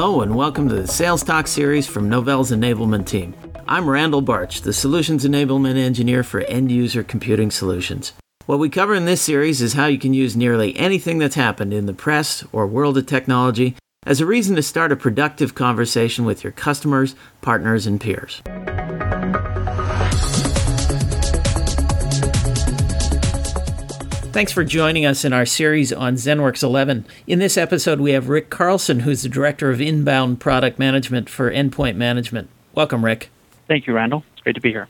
Hello, and welcome to the Sales Talk series from Novell's enablement team. I'm Randal Barch, the Solutions Enablement Engineer for End User Computing Solutions. What we cover in this series is how you can use nearly anything that's happened in the press or world of technology as a reason to start a productive conversation with your customers, partners, and peers. Thanks for joining us in our series on ZENworks 11. In this episode, we have Rick Carlson, who's the Director of Inbound Product Management for Endpoint Management. Welcome, Rick. Thank you, Randal. It's great to be here.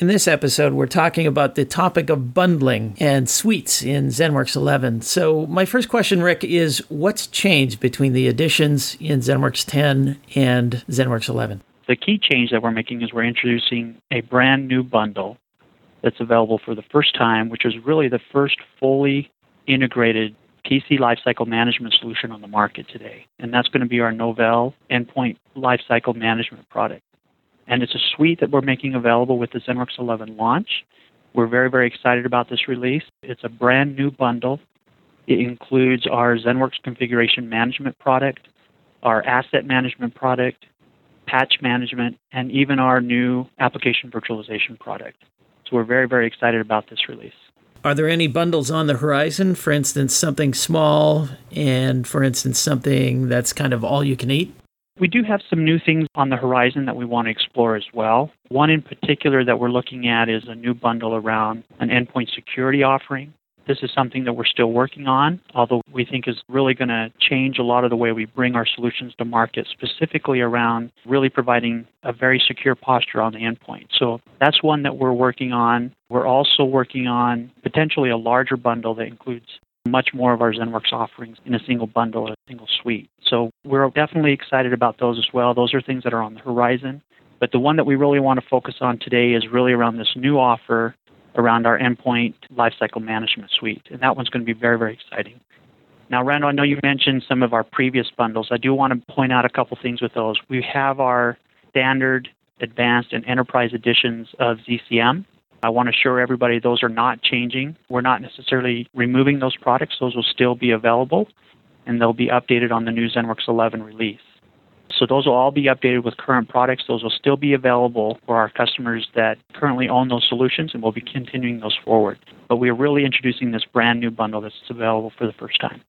In this episode, we're talking about the topic of bundling and suites in ZENworks 11. So, my first question, Rick, is what's changed between the additions in ZENworks 10 and ZENworks 11? The key change that we're making is we're introducing a brand new bundle that's available for the first time, which is really the first fully integrated PC lifecycle management solution on the market today. And that's going to be our Novell Endpoint Lifecycle Management product and it's a suite that we're making available with the ZENworks 11 launch. We're very, very excited about this release. It's a brand new bundle. It includes our ZENworks configuration management product, our asset management product, patch management, and even our new application virtualization product. So we're very, very excited about this release. Are there any bundles on the horizon? For instance, something small and, for instance, something that's kind of all you can eat? We do have some new things on the horizon that we want to explore as well. One in particular that we're looking at is a new bundle around an endpoint security offering. This is something that we're still working on, although we think is really going to change a lot of the way we bring our solutions to market, specifically around really providing a very secure posture on the endpoint. So that's one that we're working on. We're also working on potentially a larger bundle that includes much more of our ZENworks offerings in a single bundle, a single suite. So we're definitely excited about those as well. Those are things that are on the horizon. But the one that we really want to focus on today is really around this new offer around our endpoint lifecycle management suite. And that one's going to be very, very exciting. Now, Randal, I know you mentioned some of our previous bundles. I do want to point out a couple things with those. We have our standard, advanced, and enterprise editions of ZCM. I want to assure everybody those are not changing. We're not necessarily removing those products. Those will still be available and they'll be updated on the new ZENworks 11 release. So those will all be updated with current products. Those will still be available for our customers that currently own those solutions, and we'll be continuing those forward. But we are really introducing this brand new bundle that's available for the first time.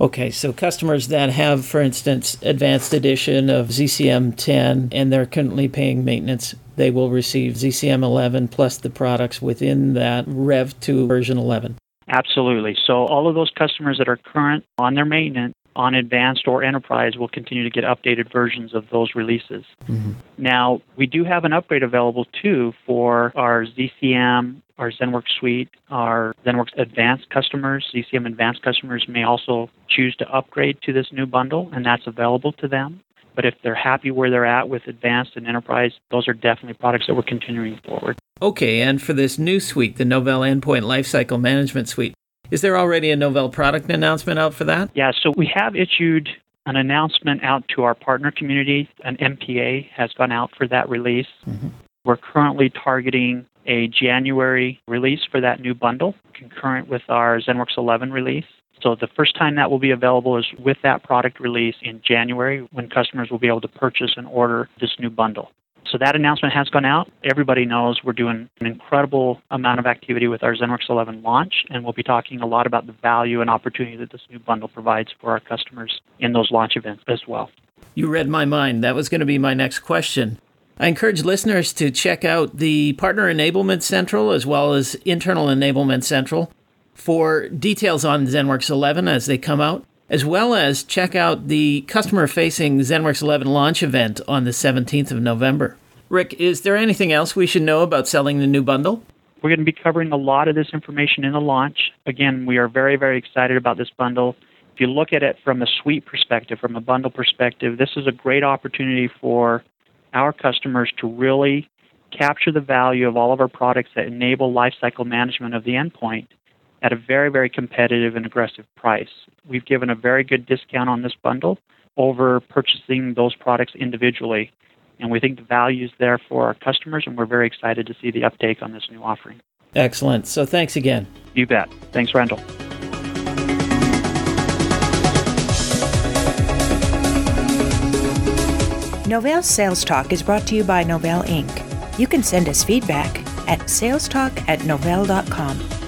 Okay, so customers that have, for instance, advanced edition of ZCM 10 and they're currently paying maintenance, they will receive ZCM 11 plus the products within that Rev 2 version 11. Absolutely. So all of those customers that are current on their maintenance on advanced or enterprise we'll continue to get updated versions of those releases. Mm-hmm. Now, we do have an upgrade available too for our ZCM, our ZENworks suite, our ZENworks advanced customers. ZCM advanced customers may also choose to upgrade to this new bundle, and that's available to them. But if they're happy where they're at with advanced and enterprise, those are definitely products that we're continuing forward. Okay, and for this new suite, the Novell Endpoint Lifecycle Management Suite, is there already a Novell product announcement out for that? Yeah, so we have issued an announcement out to our partner community. An MPA has gone out for that release. Mm-hmm. We're currently targeting a January release for that new bundle, concurrent with our ZENworks 11 release. So the first time that will be available is with that product release in January when customers will be able to purchase and order this new bundle. So that announcement has gone out. Everybody knows we're doing an incredible amount of activity with our ZENworks 11 launch, and we'll be talking a lot about the value and opportunity that this new bundle provides for our customers in those launch events as well. You read my mind. That was going to be my next question. I encourage listeners to check out the Partner Enablement Central as well as Internal Enablement Central for details on ZENworks 11 as they come out as well as check out the customer facing ZENworks 11 launch event on the 17th of November. Rick, is there anything else we should know about selling the new bundle? We're going to be covering a lot of this information in the launch. Again, we are very, very excited about this bundle. If you look at it from a suite perspective, from a bundle perspective, this is a great opportunity for our customers to really capture the value of all of our products that enable lifecycle management of the endpoint at a very, very competitive and aggressive price. We've given a very good discount on this bundle over purchasing those products individually. And we think the value is there for our customers, and we're very excited to see the uptake on this new offering. Excellent. So thanks again. You bet. Thanks, Randal. Novell Sales Talk is brought to you by Novell Inc. You can send us feedback at salestalk at novell.com.